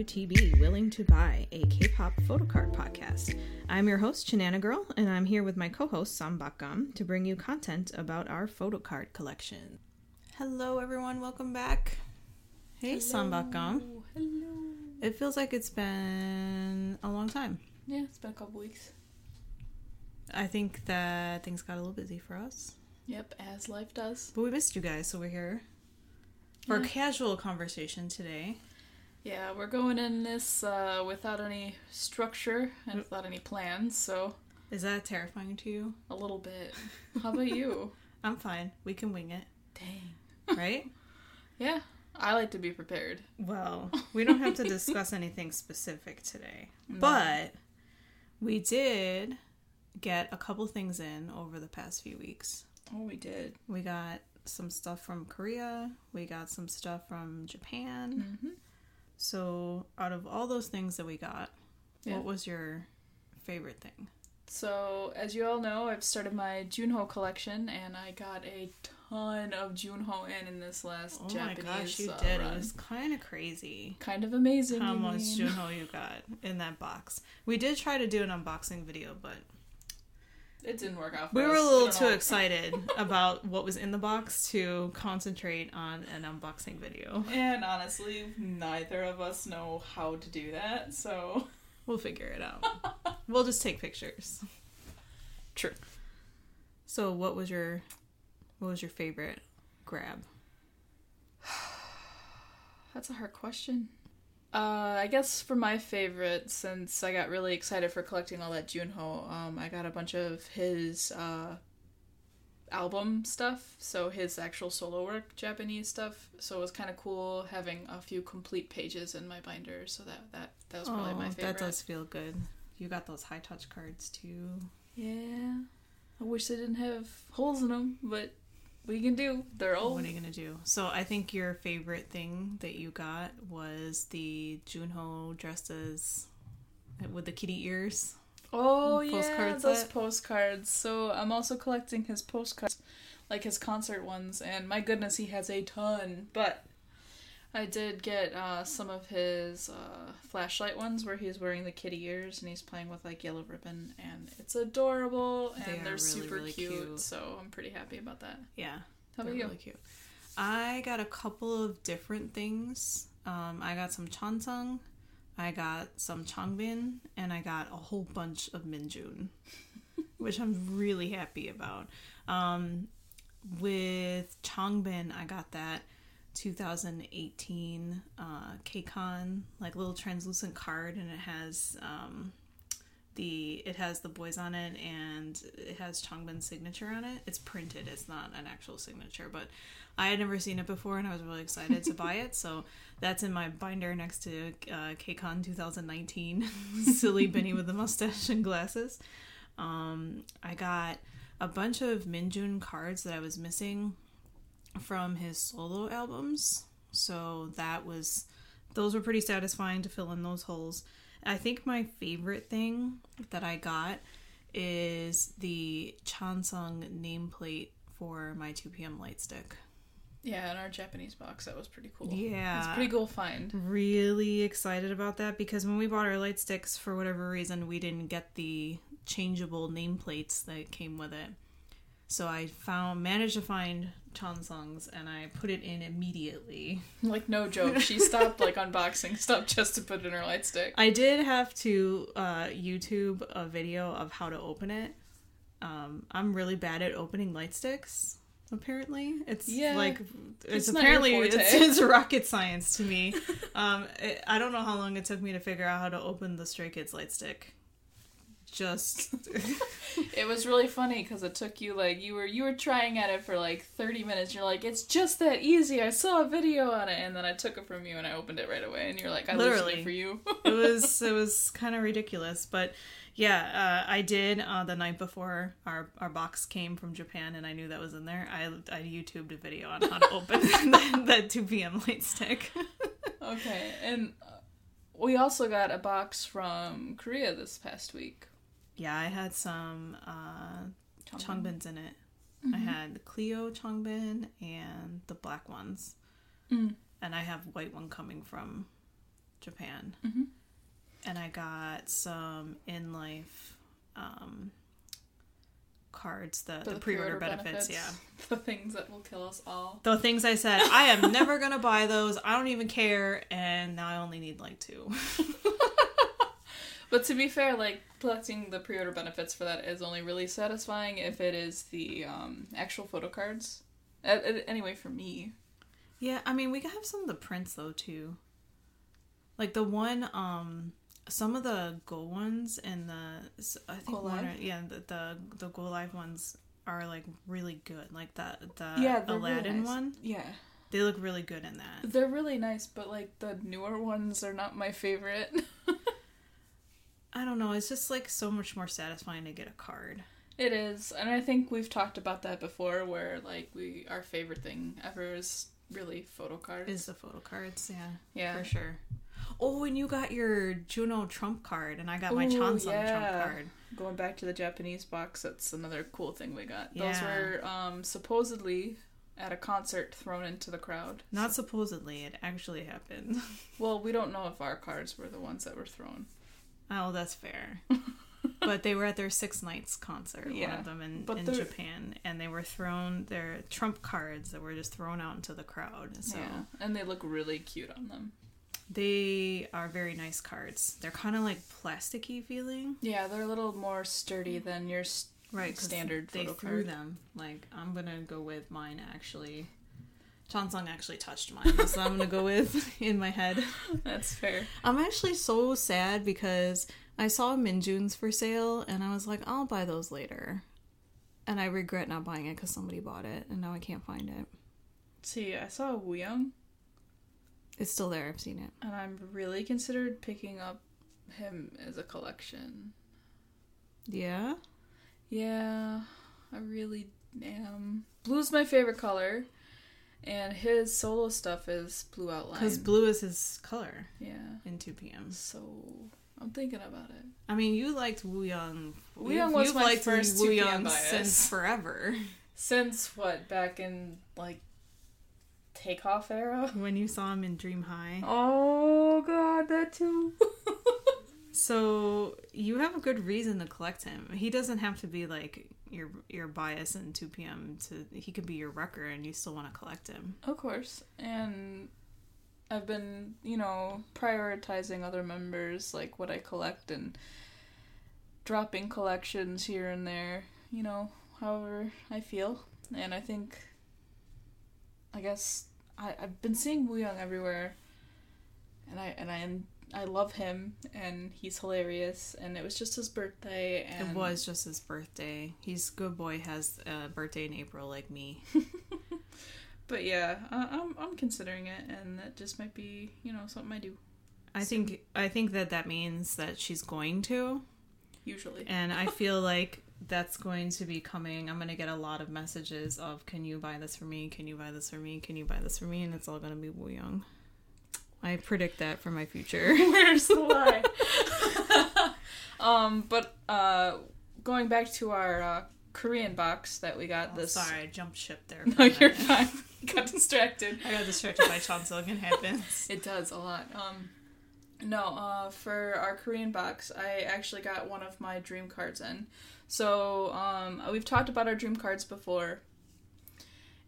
WTB Willing to Buy, a K pop photocard podcast. I'm your host, Chinana Girl, and I'm here with my co host, Sambakam, to bring you content about our photocard collection. Hello, everyone. Welcome back. Hey, Sambakam. Hello. It feels like it's been a long time. Yeah, it's been a couple weeks. I think that things got a little busy for us, Yep, as life does. but we missed you guys, so we're here for a Yeah. casual conversation today. Yeah, we're going in this uh, without any structure and without any plans, so Is that terrifying to you? a little bit. How about you? I'm fine. We can wing it, Dang. right? Yeah, I like to be prepared. Well, we don't have to discuss anything specific today, but we did get a couple things in over the past few weeks. Oh, we did. We got some stuff from Korea, we got some stuff from Japan. Mm-hmm. So, out of all those things that we got, Yeah. what was your favorite thing? So, as you all know, I've started my Junho collection, and I got a ton of Junho in in this last Oh Japanese my gosh, you uh, did. run. It was kind of crazy. kind of amazing. How much mean. Junho you got in that box? We did try to do an unboxing video, but It didn't work out. For We were us. a I little too know. excited about what was in the box to concentrate on an unboxing video. And honestly, neither of us know how to do that, so We'll figure it out. we'll just take pictures. true. So, what was your what was your favorite grab? That's a hard question. Uh, I guess for my favorite, since I got really excited for collecting all that Junho, um, I got a bunch of his uh, album stuff, so his actual solo work, Japanese stuff. So it was kind of cool having a few complete pages in my binder. So that that that was probably my favorite. Oh, that does feel good. You got those high touch cards too. Yeah, I wish they didn't have holes in them, but we can do. They're old. What are you gonna do? So, I think your favorite thing that you got was the Junho dresses with the kitty ears. Oh yeah, those set? postcards. So I'm also collecting his postcards, like his concert ones, and my goodness, he has a ton. But I did get uh, some of his uh, flashlight ones where he's wearing the kitty ears and he's playing with like yellow ribbon, and it's adorable and They are are really, super really cute, cute. So I'm pretty happy about that. Yeah. How about They're you? Really cute. I got a couple of different things. Um, I got some Chansung, I got some Changbin, and I got a whole bunch of Minjun, which I'm really happy about. Um, with Changbin, I got that 2018 uh, KCON like little translucent card, and it has um, the it has the boys on it and it has Changbin's signature on it. It's printed. It's not an actual signature, but I had never seen it before and I was really excited to buy it. So that's in my binder next to uh, KCON 2019. Silly Benny with the mustache and glasses. Um, I got a bunch of Minjun cards that I was missing from his solo albums. So that was those were pretty satisfying to fill in those holes. I think my favorite thing that I got is the Chansung nameplate for my 2PM light stick. Yeah, in our Japanese box, that was pretty cool. Yeah. it's pretty cool find. Really excited about that because when we bought our light sticks, for whatever reason, we didn't get the changeable nameplates that came with it. So I found managed to find Chansung's and I put it in immediately. Like no joke, she stopped like unboxing stuff just to put in her light stick. I did have to uh, YouTube a video of how to open it. Um, I'm really bad at opening light sticks. Apparently, it's Yeah, like it's, it's apparently it's, it's rocket science to me. um, it, I don't know how long it took me to figure out how to open the Stray Kids light stick. Just It was really funny because it took you like you were you were trying at it for like thirty minutes. You're like, it's just that easy. I saw a video on it, and then I took it from you and I opened it right away. And you're like, I literally for you. it was it was kind of ridiculous but yeah uh, i did uh, the night before our, our box came from japan and i knew that was in there i, I youtubed a video on how to open that, that 2pm light stick okay, and we also got a box from Korea this past week. Yeah i had some uh, changbins in it i had the cleo changbin and the black ones Mm. and i have white one coming from Japan, Mhm. and I got some in life um, cards, the, the, pre-order, benefits, Yeah, The things that will kill us all. the things I said I am never gonna buy those. I don't even care, and now I only need like two. But to be fair, like collecting the pre-order benefits for that is only really satisfying if it is the um, actual photo cards. Uh, anyway, for me, Yeah, I mean, we have some of the prints though too. Like the one, um, some of the Go ones and the I think Go one, or- yeah, the, the the Go Live ones are like really good. Like that the yeah, they're really Aladdin nice. one, Yeah, they look really good in that. they're really nice, but like the newer ones are not my favorite. I don't know. It's just like so much more satisfying to get a card. it is, and I think we've talked about that before, where like we our favorite thing ever is really photo cards. Is the photo cards? Yeah, yeah, for sure. Oh, and you got your Junho Trump card, and I got my Chansung Trump card. Going back to the Japanese box, that's another cool thing we got. Those were um, supposedly at a concert thrown into the crowd. Not supposedly, it actually happened. Well, we don't know if our cards were the ones that were thrown. Oh, that's fair. but they were at their Six Nights concert, one of them in, in Japan, and they were thrown their trump cards that were just thrown out into the crowd. So Yeah, and they look really cute on them. they are very nice cards. They're kind of like plasticky feeling, Yeah, they're a little more sturdy than your. s right? Standard They photo threw card. them. Like I'm gonna go with mine actually. Chansung actually touched mine, so I'm gonna go with in my head. That's fair. I'm actually so sad because I saw Minjun's for sale and I was like, I'll buy those later. And I regret not buying it because somebody bought it and now I can't find it. See, I saw Wooyoung, It's still there, I've seen it. and I'm really considered picking up him as a collection. Yeah? Yeah, I really am. Blue's my favorite color, and his solo stuff is blue outline. Because blue is his color yeah, in 2 p.m. so I'm thinking about it. I mean, you liked Woo Young. Woo Young was you've my liked first Woo 2 PM Young since forever. Since what? Back in like takeoff era. when you saw him in Dream High. Oh god, that too. So you have a good reason to collect him. He doesn't have to be like your your bias in 2 p.m. to he could be your wrecker and you still want to collect him. Of course. And I've been, you know, prioritizing other members, like what I collect and dropping collections here and there, you know, however I feel. And I think, I guess, I, I've been seeing Woo Young everywhere. And I, and I am, I love him and he's hilarious and it was just his birthday and It was just his birthday. He's good boy has a birthday in April like me. but yeah I, I'm, I'm considering it and that just might be you know something I do I think I think that that means that she's going to usually and I feel like that's going to be coming. I'm going to get a lot of messages of can you buy this for me? Can you buy this for me? Can you buy this for me? And it's all going to be Woo Young. I predict that for my future. Where's the lie? um, but uh, going back to our uh, Korean box that we got Oh, this. sorry, I jumped ship there. No, you're fine. got distracted. I got distracted by Chansung. It happens. It does a lot. Um, no, uh, for our Korean box, I actually got one of my dream cards in. So um, we've talked about our dream cards before,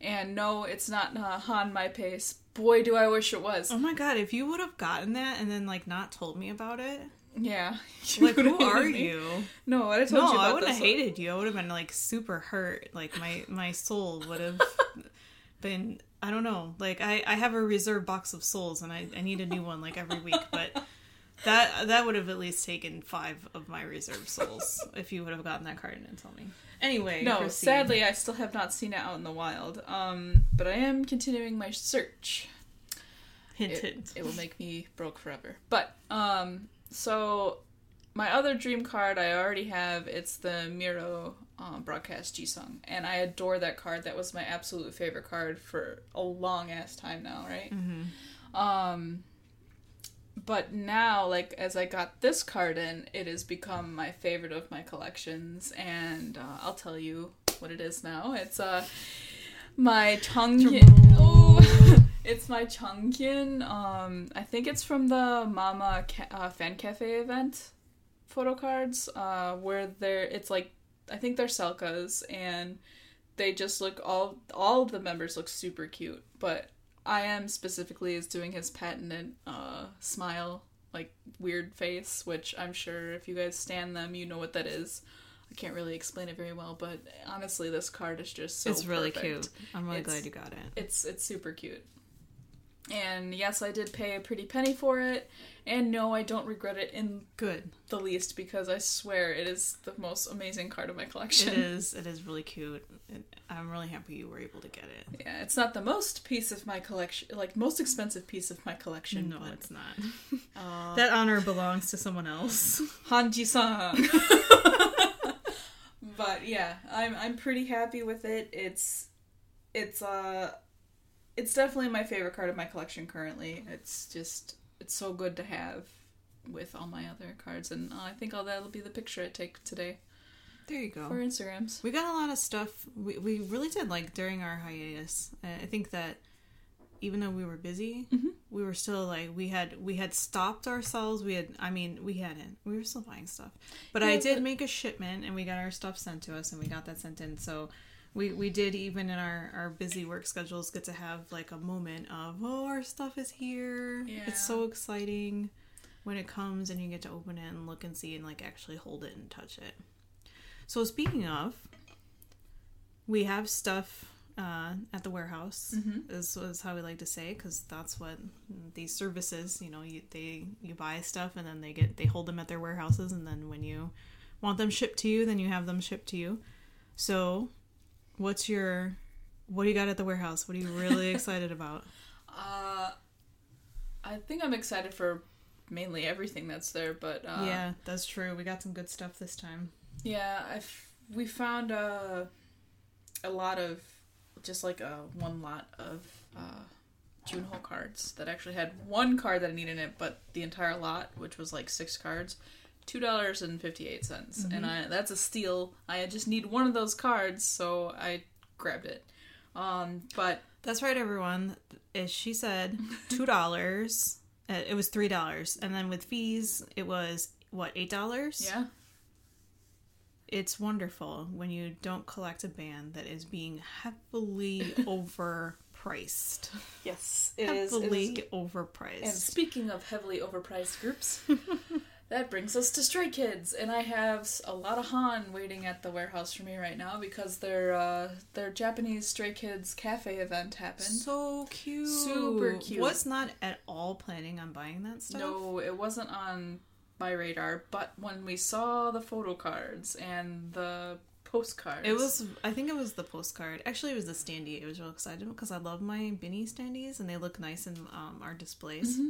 and no, it's not uh, Han My Pace. Boy, do I wish it was. Oh my god, if you would have gotten that and then like not told me about it. Yeah. Like who are me. you? No, I told No, you about I would have hated you. I would have been like super hurt. Like my my soul would have been I don't know. Like I I have a reserve box of souls and I I need a new one like every week, but that that would have at least taken 5 of my reserve souls if you would have gotten that card and didn't tell me. Anyway, No, proceed. sadly, I still have not seen it out in the wild. Um, but I am continuing my search. hint It, hint. it will make me broke forever. But um, so my other dream card I already have. It's the Miroh um, broadcast Jisung, and I adore that card. That was my absolute favorite card for a long ass time now, right? Mhm. Um, but now, like as I got this card in, it has become my favorite of my collections, and uh, I'll tell you what it is now. It's uh my Chung. Oh, It's my Chungkyun. Um, I think it's from the Mama ca- uh, Fan Cafe event photo cards, uh, where they're it's like I think they're Selkas and they just look all all of the members look super cute, but I am specifically is doing his patented uh, smile like weird face, which I'm sure if you guys stand them, you know what that is. I can't really explain it very well, but honestly, this card is just so. it's really perfect. cute. I'm really It's- glad you got it. It's it's super cute. And yes, I did pay a pretty penny for it, and no, I don't regret it in Good. the least because I swear it is the most amazing card of my collection. It is. It is really cute. It, I'm really happy you were able to get it. Yeah, it's not the most piece of my collection, like most expensive piece of my collection. No, but, it's not. uh, that honor belongs to someone else. Hanji-san. but yeah, I'm I'm pretty happy with it. It's it's uh it's definitely my favorite card of my collection currently. It's just it's so good to have with all my other cards and I think all that'll be the picture I take today There you go. for Instagrams. We got a lot of stuff. We we really did like during our hiatus. I think that even though we were busy, Mhm. we were still like we had we had stopped ourselves. We had I mean we hadn't. We were still buying stuff, but I did but- make a shipment and we got our stuff sent to us and we got that sent in. So. We, we did even in our, our busy work schedules get to have like a moment of oh our stuff is here Yeah. it's so exciting when it comes and you get to open it and look and see and like actually hold it and touch it so speaking of, we have stuff uh, at the warehouse. Mhm. Is is how we like to say because that's what these services. You know, you they you buy stuff and then they get they hold them at their warehouses and then when you want them shipped to you, then you have them shipped to you. So, what's your what do you got at the warehouse? What are you really excited about? Uh I think I'm excited for mainly everything that's there, but uh yeah, that's true. We got some good stuff this time. Yeah, I've we found uh, a lot of just like a one lot of uh, Junho cards that actually had one card that I needed in it, but the entire lot, which was like six cards, two dollars and fifty eight cents, and I that's a steal. I just need one of those cards, so I grabbed it. Um, but That's right, everyone. As she said, two dollars. Uh, it was three dollars, and then with fees, it was what eight dollars. yeah, it's wonderful when you don't collect a band that is being heavily overpriced. yes, heavily overpriced. And speaking of heavily overpriced groups, that brings us to Stray Kids, and I have a lot of Han waiting at the warehouse for me right now because their uh, their Japanese Stray Kids cafe event happened. so cute, Super cute. Was not at all planning on buying that stuff. No, it wasn't on my radar, but when we saw the photo cards and the postcards, It was. I think it was the postcard. Actually, it was the standee. I was real excited because I love my Binny standees and they look nice in um, our displays. Mm-hmm.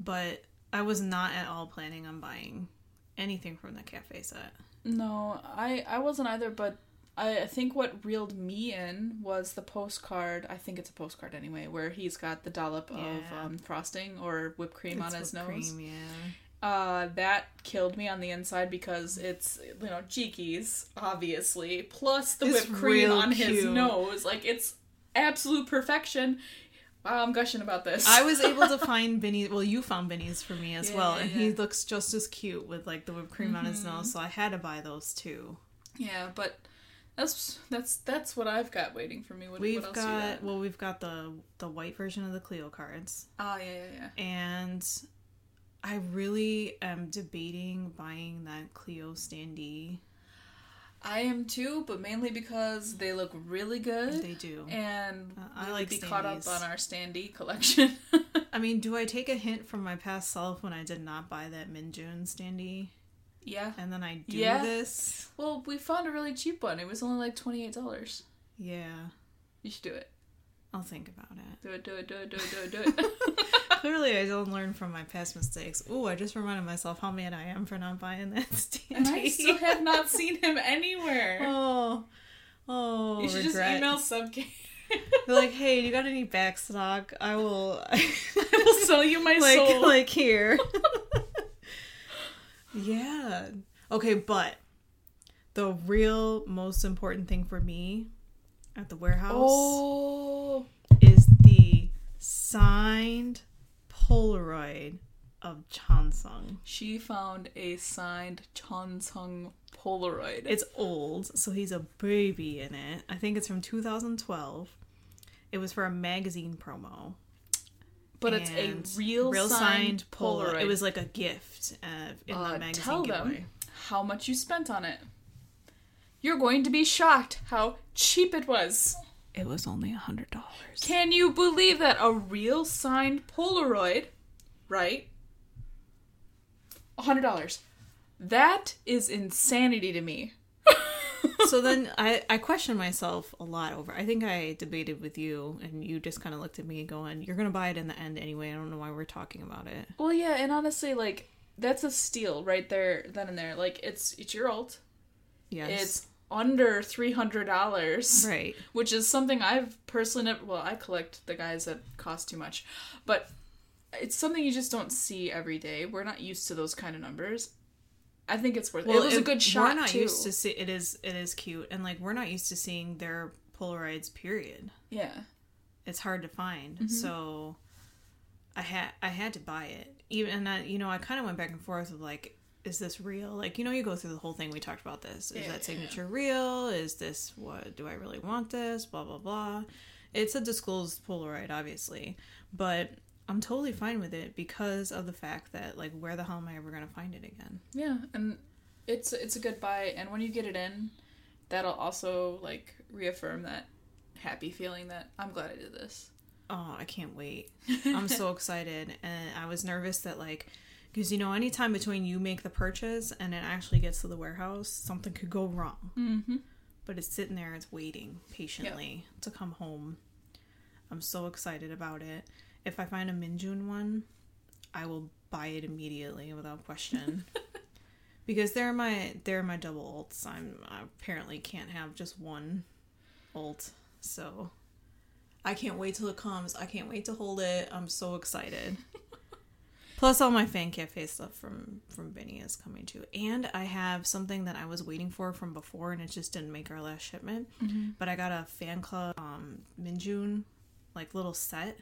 But I was not at all planning on buying anything from the cafe set. No, I I wasn't either, but I, I think what reeled me in was the postcard. I think it's a postcard anyway, where he's got the dollop Yeah. of um, frosting or whipped cream on It's his whipped nose. cream, yeah. Uh, that killed me on the inside because it's you know cheekies, obviously, plus the It's whipped cream on his nose. Like it's absolute perfection. Wow, I'm gushing about this. I was able to find Benny's. Well, you found Benny's for me as Yeah, well, yeah, and yeah. Mm-hmm. he looks just as cute with like the whipped cream on his nose. So I had to buy those too. yeah, but that's that's that's what I've got waiting for me. What, We've what got well, we've got the the white version of the Cleo cards, Ah, yeah, yeah, yeah. and I really am debating buying that Cleo standee. I am too, but mainly because they look really good. They do. and Uh, I like be caught up on our standee collection. I mean, do I take a hint from my past self when I did not buy that Minjun standee, yeah. and then I do Yeah. this? Well, we found a really cheap one. It was only like twenty eight dollars. Yeah, You should do it. I'll think about it. Do it. Do it. Do it. Do it. Do it. Do it. Clearly, I don't learn from my past mistakes. Ooh, I just reminded myself how mad I am for not buying that standee. and I still have not seen him anywhere. oh, oh, you should regret. just email Subcam. They're like, hey, do you got any back stock? I will. I will sell you my like, soul. like here. yeah. Okay, but the real most important thing for me at the warehouse oh, is the signed Polaroid of Chansung. She found a signed Chansung Polaroid. It's old, so he's a baby in it. I think it's from 2012. It was for a magazine promo. but it's a and real, signed, Polaroid. Polaroid. It was like a gift uh, in Uh, the magazine tell giveaway. them how much you spent on it. You're going to be shocked how cheap it was. It was only a hundred dollars. Can you believe that a real signed Polaroid, right? A hundred dollars. That is insanity to me. so then I, I questioned myself a lot over I think I debated with you and you just kind of looked at me going, You're gonna buy it in the end anyway, I don't know why we're talking about it. Well, yeah, and honestly, like that's a steal right there, then and there. Like it's it's your alt. Yes. It's under three hundred dollars. right. which is something I've personally never. Well, I collect the guys that cost too much, but it's something you just don't see every day. We're not used to those kind of numbers. I think it's worth it. It was a good shot We're not too. used to see it is it is cute and like we're not used to seeing their Polaroids period. yeah, It's hard to find. Mm-hmm. So I had I had to buy it. Even and I, you know, I kind of went back and forth with like is this real? Like, you know, you go through the whole thing. We talked about this. Is Yeah. that signature real? Is this what? Do I really want this? Blah blah blah. It's a disclosed Polaroid, obviously, but I'm totally fine with it because of the fact that like, where the hell am I ever gonna find it again? yeah, and it's it's a good buy. And when you get it in, that'll also like reaffirm that happy feeling that I'm glad I did this. Oh, I can't wait. I'm so excited. And I was nervous that, like, because, you know, anytime between you make the purchase and it actually gets to the warehouse, something could go wrong. Mm-hmm. But it's sitting there, it's waiting patiently to come home. I'm so excited about it. If I find a Minjun one, I will buy it immediately without question. because they're my they're my double alts. I'm I apparently can't have just one alt. So I can't wait till it comes. I can't wait to hold it. I'm so excited. Plus, all my fan cafe stuff from from Benny is coming too, and I have something that I was waiting for from before, and it just didn't make our last shipment. But I got a fan club um, Minjun like little set,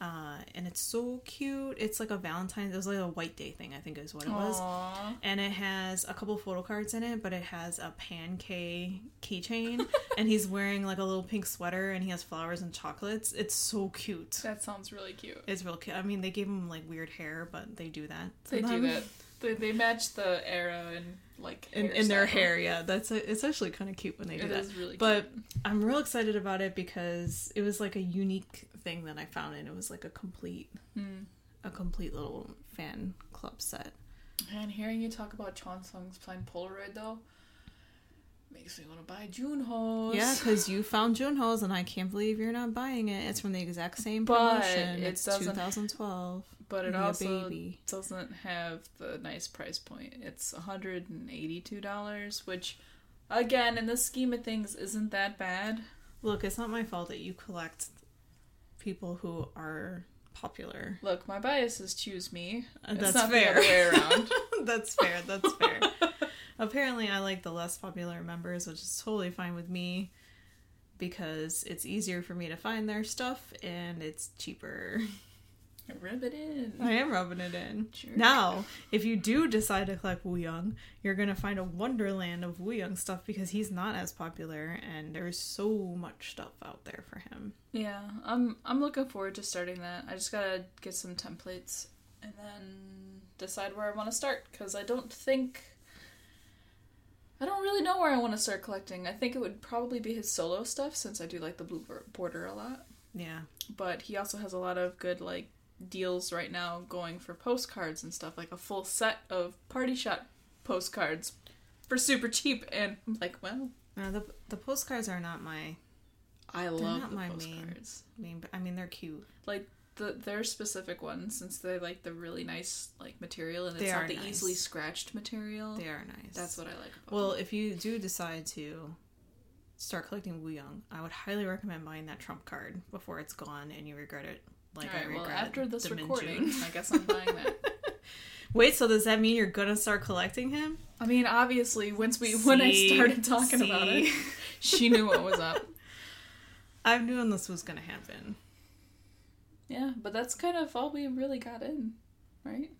uh, and it's so cute. It's like a Valentine's. It was like a white day thing, I think is what it was Aww. and it has a couple photo cards in it, but it has a pancake keychain, and he's wearing like a little pink sweater, and he has flowers and chocolates. It's so cute. That sounds really cute. It's real cute. I mean, they gave him like weird hair, but they do that. They do that. They, they match the era and like in, in their hair. Yeah, that's it's actually kind of cute when they do It that. is really But I'm real excited about it because it was like a unique thing that I found, and it was like a complete, Hmm. a complete little fan club set. And hearing you talk about Chansung's playing Polaroid though makes me want to buy Junho's. Yeah, because you found Junho's, and I can't believe you're not buying it. It's from the exact same But promotion. it it's doesn't- 2012. but it also baby. doesn't have the nice price point. It's $182, which again, in the scheme of things isn't that bad. Look, it's not my fault that you collect people who are popular. Look, my biases choose me. Uh, That's fair. way around. that's fair. That's fair. Apparently, I like the less popular members, which is totally fine with me because it's easier for me to find their stuff and it's cheaper. Rub it in. I am rubbing it in. Jerk. Now, if you do decide to collect Wooyoung, you're gonna find a wonderland of Wooyoung stuff because he's not as popular and there's so much stuff out there for him. Yeah, I'm I'm looking forward to starting that. I just gotta get some templates and then decide where I want to start because I don't think I don't really know where I want to start collecting. I think it would probably be his solo stuff since I do like the blue border a lot. Yeah. But he also has a lot of good like deals right now going for postcards and stuff like a full set of party shot postcards for super cheap and I'm like, well, Uh, the the postcards are not my I love not the my main. postcards. main. I mean, they're cute. like the their specific ones since they like the really nice like material and it's They not are the nice. easily scratched material. They are nice. That's what I like about Well, them. if you do decide to start collecting Wooyoung, I would highly recommend buying that trump card before it's gone and you regret it. Like All right, I well regret after this the Minju. recording, I guess I'm buying that. Wait, so does that mean you're gonna start collecting him? I mean, obviously, once we when I started talking about it, she knew what was up. I knew this was gonna happen. Yeah, but that's kind of all we really got in, right?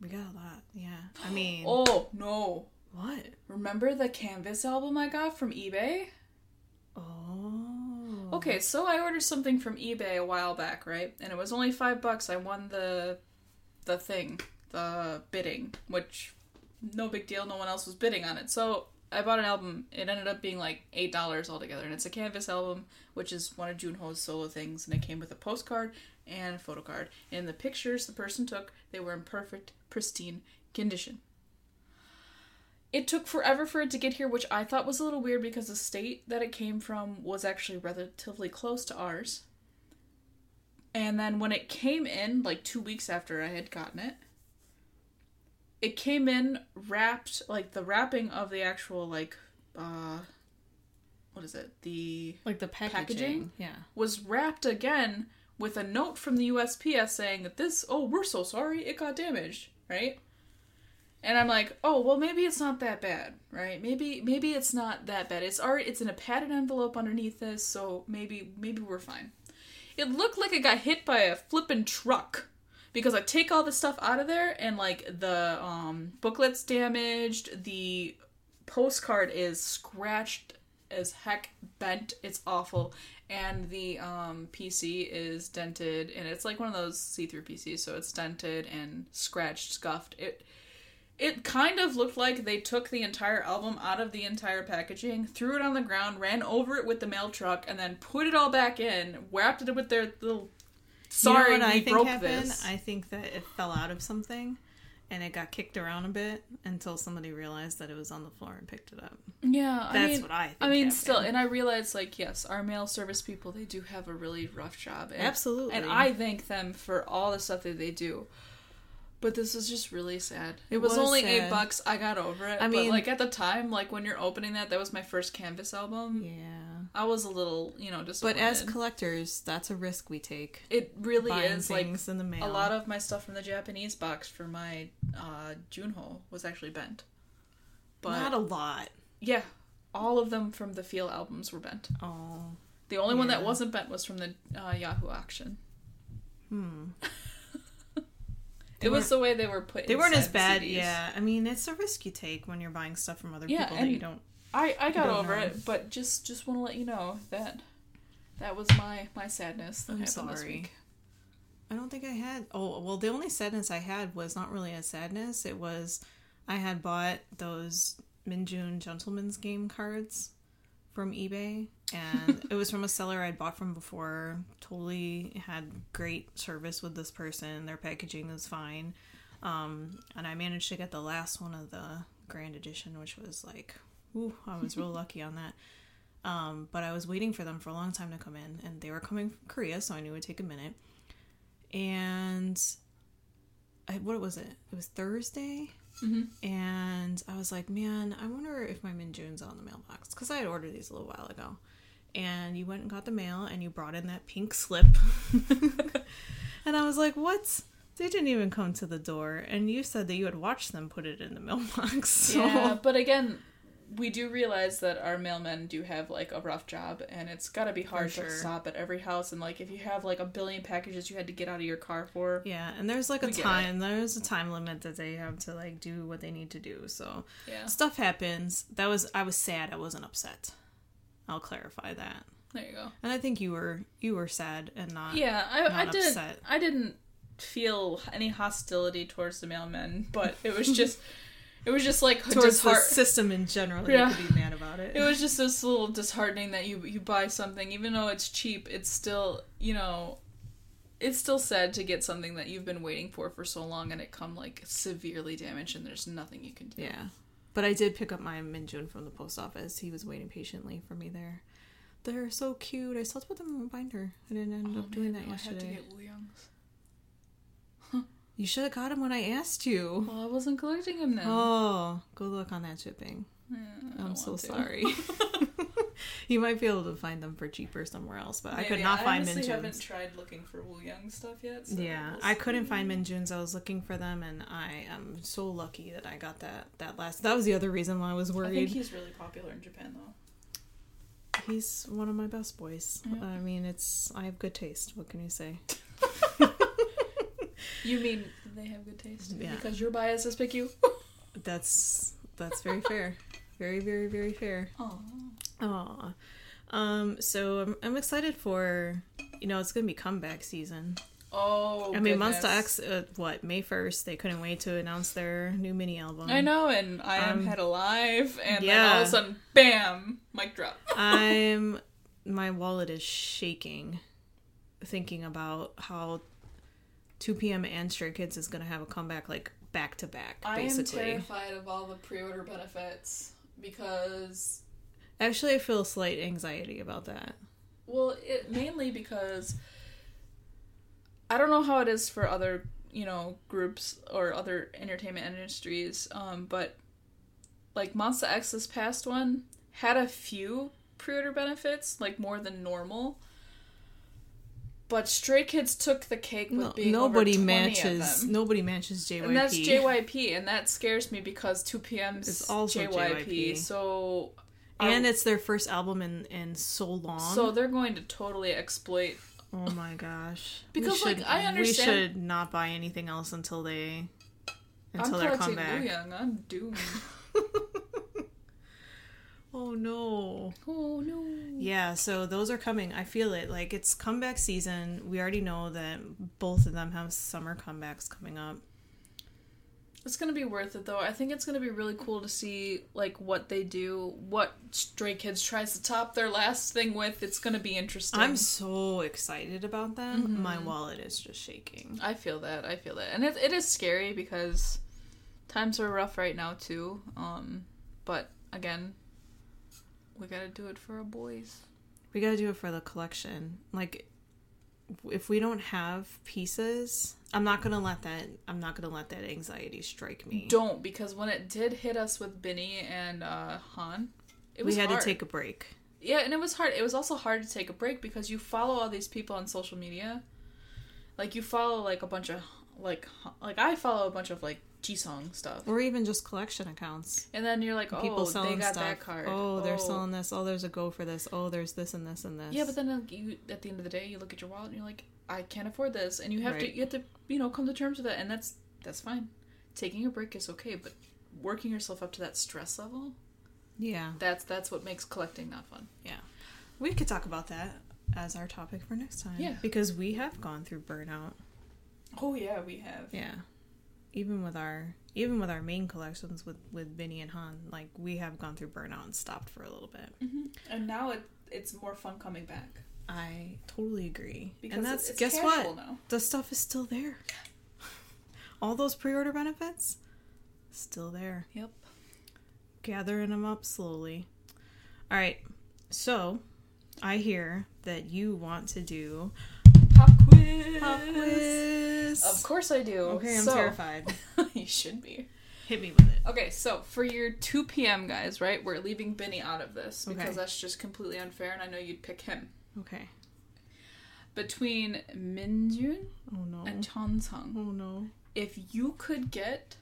We got a lot. Yeah. I mean, Oh no! what? Remember the Canvas album I got from eBay? Oh. Okay, so I ordered something from eBay a while back, right? And it was only five bucks. I won the the thing, the bidding, which no big deal. No one else was bidding on it. So I bought an album. It ended up being like eight dollars altogether, and it's a Canvas album, which is one of Junho's solo things. And it came with a postcard and a photo card. And the pictures the person took, they were in perfect, pristine condition. It took forever for it to get here, which I thought was a little weird because the state that it came from was actually relatively close to ours. And then when it came in, like two weeks after I had gotten it, it came in wrapped, like the wrapping of the actual, like, uh, what is it? The like the packaging. Packaging? Yeah. was wrapped again with a note from the USPS saying that this, oh, we're so sorry, it got damaged, right? And I'm like, oh, well, maybe it's not that bad, right? Maybe, maybe it's not that bad. It's already, it's in a padded envelope underneath this, so maybe, maybe we're fine. It looked like it got hit by a flippin' truck because I take all the stuff out of there and like the um, booklet's damaged, the postcard is scratched as heck, bent. It's awful, and the um, PC is dented, and it's like one of those see-through PCs, so it's dented and scratched, scuffed. It it kind of looked like they took the entire album out of the entire packaging, threw it on the ground, ran over it with the mail truck, and then put it all back in, wrapped it with their little. Sorry, you know I think broke happened? this. I think that it fell out of something and it got kicked around a bit until somebody realized that it was on the floor and picked it up. Yeah, I That's mean, what I think. I mean, happened. still, and I realize, like, yes, our mail service people, they do have a really rough job. And, Absolutely. And I thank them for all the stuff that they do. But this is just really sad. It, It was, was only eight bucks. I got over it. I but, mean- like, at the time, like, when you're opening that, that was my first Canvas album. Yeah. I was a little, you know, just. But as collectors, that's a risk we take. it really Buying is, like, in the mail. a lot of my stuff from the Japanese box for my uh, Junho was actually bent. But, Not a lot. yeah, all of them from the Feel albums were bent. Oh. The only one that wasn't bent was from the uh, Yahoo auction. Hmm. It was the way they were put. They weren't as bad. CDs. Yeah. I mean, it's a risk you take when you're buying stuff from other Yeah, people that you don't. I I got over know. it, but just just want to let you know that that was my my sadness that I'm sorry. week. I don't think I had. Oh, well, the only sadness I had was not really a sadness. It was I had bought those Minjun Gentleman's Game cards from eBay, and it was from a seller I'd bought from before. Totally had great service with this person. Their packaging was fine. Um, and I managed to get the last one of the Grand Edition, which was like, ooh, I was real lucky on that. Um, but I was waiting for them for a long time to come in, and they were coming from Korea, so I knew it would take a minute. And I, what was it? It was Thursday, Mhm. and I was like, man, I wonder if my Minjun's on the mailbox because I had ordered these a little while ago. And you went and got the mail, and you brought in that pink slip, and I was like, what? They didn't even come to the door, and you said that you had watched them put it in the mailbox. So. Yeah, but again, we do realize that our mailmen do have like a rough job, and it's got to be hard For to stop at every house. And like, if you have like a billion packages you had to get out of your car for, Yeah, and there's like a We get it. time, there's a time limit that they have to like do what they need to do. So yeah, stuff happens. That was I was sad. I wasn't upset. I'll clarify that. there you go. And I think you were you were sad and not. Yeah, I, I didn't. upset. I didn't feel any hostility towards the mailmen, but it was just, it was just like Towards the disheart- system in general, Yeah. you could be mad about it. It was just this little disheartening that you you buy something, even though it's cheap, it's still you know, it's still sad to get something that you've been waiting for for so long and it come like severely damaged and there's nothing you can do. yeah, but I did pick up my Minjun from the post office. He was waiting patiently for me there. They're so cute. I still have to put them in a binder. I didn't end Oh, up doing man, that oh, I had to yesterday. get Wooyoungs. You should have got him when I asked you. Well, I wasn't collecting him then. Oh, good luck on that shipping. Yeah, I I'm so to. sorry. you might be able to find them for cheaper somewhere else, but I could Maybe. not find Minjuns. I haven't tried looking for Wooyoung stuff yet. So Yeah, we'll I couldn't find Minjuns. I was looking for them, and I am so lucky that I got that that last. That was the other reason why I was worried. I think he's really popular in Japan though. He's one of my best boys. Yeah. I mean, it's I have good taste. What can you say? You mean they have good taste? Yeah. Because your biases pick you? That's that's very fair. Very, very, very fair. Oh. Um, so I'm, I'm excited for, you know, it's gonna be comeback season. Oh. I mean. Monsta X, uh, what May first? They couldn't wait to announce their new mini album. I know, and I am Um, head alive, and then all of a sudden, bam, mic drop. I'm my wallet is shaking thinking about how 2 p.m. and Stray Kids is gonna have a comeback like back to back, I am basically. terrified of all the pre-order benefits because, Actually, I feel slight anxiety about that. well, it mainly because I don't know how it is for other, you know, groups or other entertainment industries, um, but like Monsta X this past one had a few pre-order benefits, like more than normal. But Stray Kids took the cake with No, being nobody over 20 matches. of them. Nobody matches JYP. And that's JYP, and that scares me because 2 PM's It's also JYP, JYP. So, and I- it's their first album in in so long. so they're going to totally exploit. oh my gosh. Because, we like, should, I understand- we should not buy anything else until they until I'm their comeback. Wooyoung. I'm doomed. Oh no. oh no. Yeah, so those are coming. I feel it. Like it's comeback season. We already know that both of them have summer comebacks coming up. It's gonna be worth it though. I think it's gonna be really cool to see like what they do, what Stray Kids tries to top their last thing with. It's gonna be interesting. I'm so excited about them. Mm-hmm. My wallet is just shaking. I feel that. I feel that, and it, it is scary because times are rough right now too. Um, but again, we gotta do it for our boys. We got to do it for the collection. Like if we don't have pieces, I'm not to let that I'm not to let that anxiety strike me. Don't because when it did hit us with Binny and uh, Han, it was we had hard. to take a break. Yeah, and it was hard. It was also hard to take a break because you follow all these people on social media. Like you follow like a bunch of like like I follow a bunch of like Jisung stuff. Or even just collection accounts. And then you're like, oh, People they selling got stuff. that card. Oh, they're oh. selling this. Oh, there's a go for this. Oh, there's this and this and this. Yeah, but then you at the end of the day, you look at your wallet and you're like, I can't afford this, and you have to you have to you know come to terms with it, and that's that's fine. Taking a break is okay, but working yourself up to that stress level, yeah, that's that's what makes collecting not fun. Yeah, we could talk about that as our topic for next time. Yeah. because we have gone through burnout. Oh yeah, we have. Yeah, even with our even with our main collections with with Binny and Han, like we have gone through burnout and stopped for a little bit. hmm And now it it's more fun coming back I totally agree. because and that's it's, guess what? now. The stuff is still there. All those pre-order benefits still there. Yep. Gathering them up slowly. All right. So, I hear that you want to do quiz. pop quiz. Of course I do. Okay, I'm So- terrified. you should be. Hit me with it. Okay, so for your 2 p.m. guys, right? We're leaving Benny out of this because Okay. that's just completely unfair, and I know you'd pick him. Okay. Between Minjun Oh no. and Chansung, Oh no. if you could get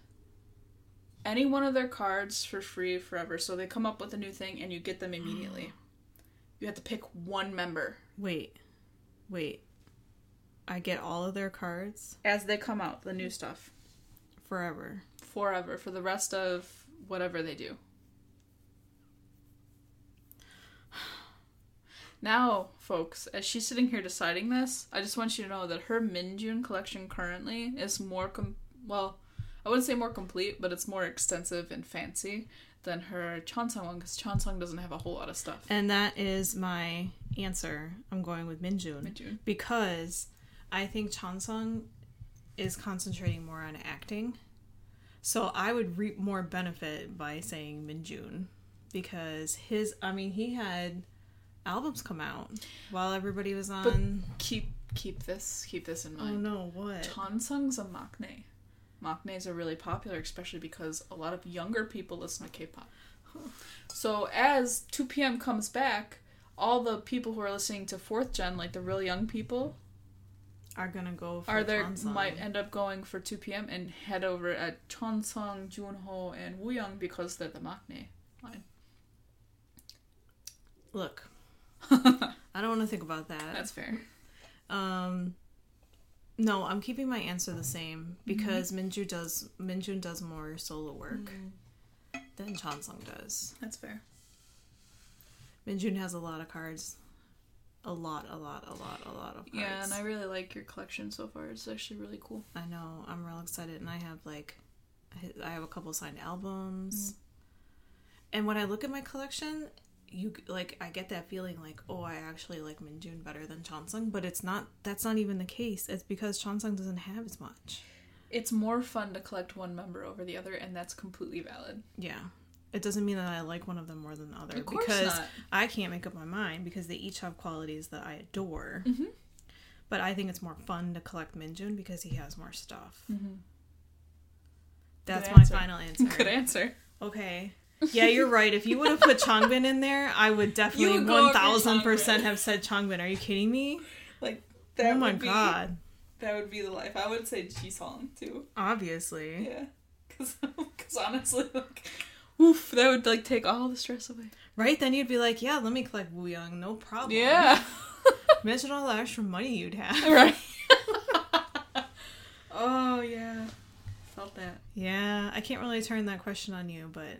any one of their cards for free forever, so they come up with a new thing and you get them immediately, you have to pick one member Wait. Wait. I get all of their cards as they come out, the new stuff, forever. forever for the rest of whatever they do. Now, folks, as she's sitting here deciding this, I just want you to know that her Minjun collection currently is more com- well, I wouldn't say more complete, but it's more extensive and fancy than her Chansung one because Chansung doesn't have a whole lot of stuff. And that is my answer. I'm going with Minjun. Minjun. because I think Chansung is concentrating more on acting. So I would reap more benefit by saying Minjun because his I mean he had albums come out while everybody was on but Keep keep this keep this in oh, mind. Oh no, what? Chansung's a maknae. Maknaes are really popular, especially because a lot of younger people listen to K-pop. So as 2 p.m. comes back, all the people who are listening to fourth gen, like the real young people, Are gonna go for are there Chansung. might end up going for 2 p.m. and head over at Chansung, Junho, and Wooyoung because they're the maknae line. Look. I don't want to think about that. That's fair. Um No, I'm keeping my answer the same because Minju does Minjun does more solo work than Chansung does. That's fair. Minjun has a lot of cards. A lot, a lot, a lot, a lot of cards. Yeah, and I really like your collection so far. It's actually really cool. I know. I'm real excited, and I have like, I- I have a couple signed albums. Mm. And when I look at my collection, you like, I get that feeling like, oh, I actually like Minjun better than Chansung, but it's not. That's not even the case. It's because Chansung doesn't have as much. It's more fun to collect one member over the other, and that's completely valid. Yeah. It doesn't mean that I like one of them more than the other because not. I can't make up my mind because they each have qualities that I adore. Mhm. But I think it's more fun to collect Minjun because he has more stuff. Mhm. That's my final answer. Good answer. Okay. Yeah, you're right. If you would have put Changbin in there, I would definitely would go over one thousand percent have said Changbin. Are you kidding me? Like oh my god! that would be the life. I would say Jisung too. Obviously, Yeah, because honestly, like, oof, that would like take all the stress away. right? Then you'd be like, yeah, let me collect Wooyoung, no problem. Yeah, Imagine all the extra money you'd have. right. oh yeah, felt that. Yeah, I can't really turn that question on you, but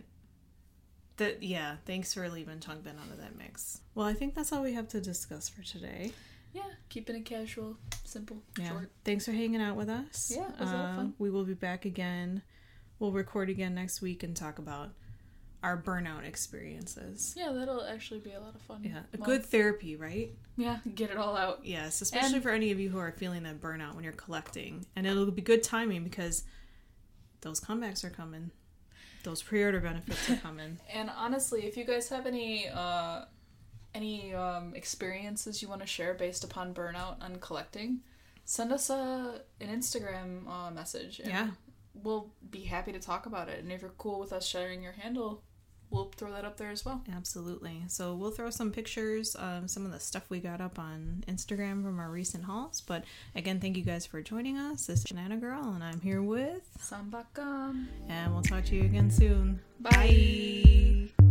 that yeah, thanks for leaving Changbin out of that mix. Well, I think that's all we have to discuss for today. Yeah, keeping it casual, simple, Yeah, short. thanks for hanging out with us. Yeah, it was a lot of Uh, fun. We will be back again. We'll record again next week and talk about our burnout experiences. Yeah, that'll actually be a lot of fun. Yeah, a Well, good therapy, right? Yeah, get it all out. Yes, especially And- for any of you who are feeling that burnout when you're collecting. And it'll be good timing because those comebacks are coming. Those pre-order benefits are coming. And honestly, if you guys have any uh, any um, experiences you want to share based upon burnout and collecting, send us a an Instagram uh, message. And Yeah. we'll be happy to talk about it. And if you're cool with us sharing your handle, we'll throw that up there as well. Absolutely. So we'll throw some pictures, um, some of the stuff we got up on Instagram from our recent hauls. But again, thank you guys for joining us. This is Banana Girl, and I'm here with, Sambakam. and we'll talk to you again soon. Bye. Bye.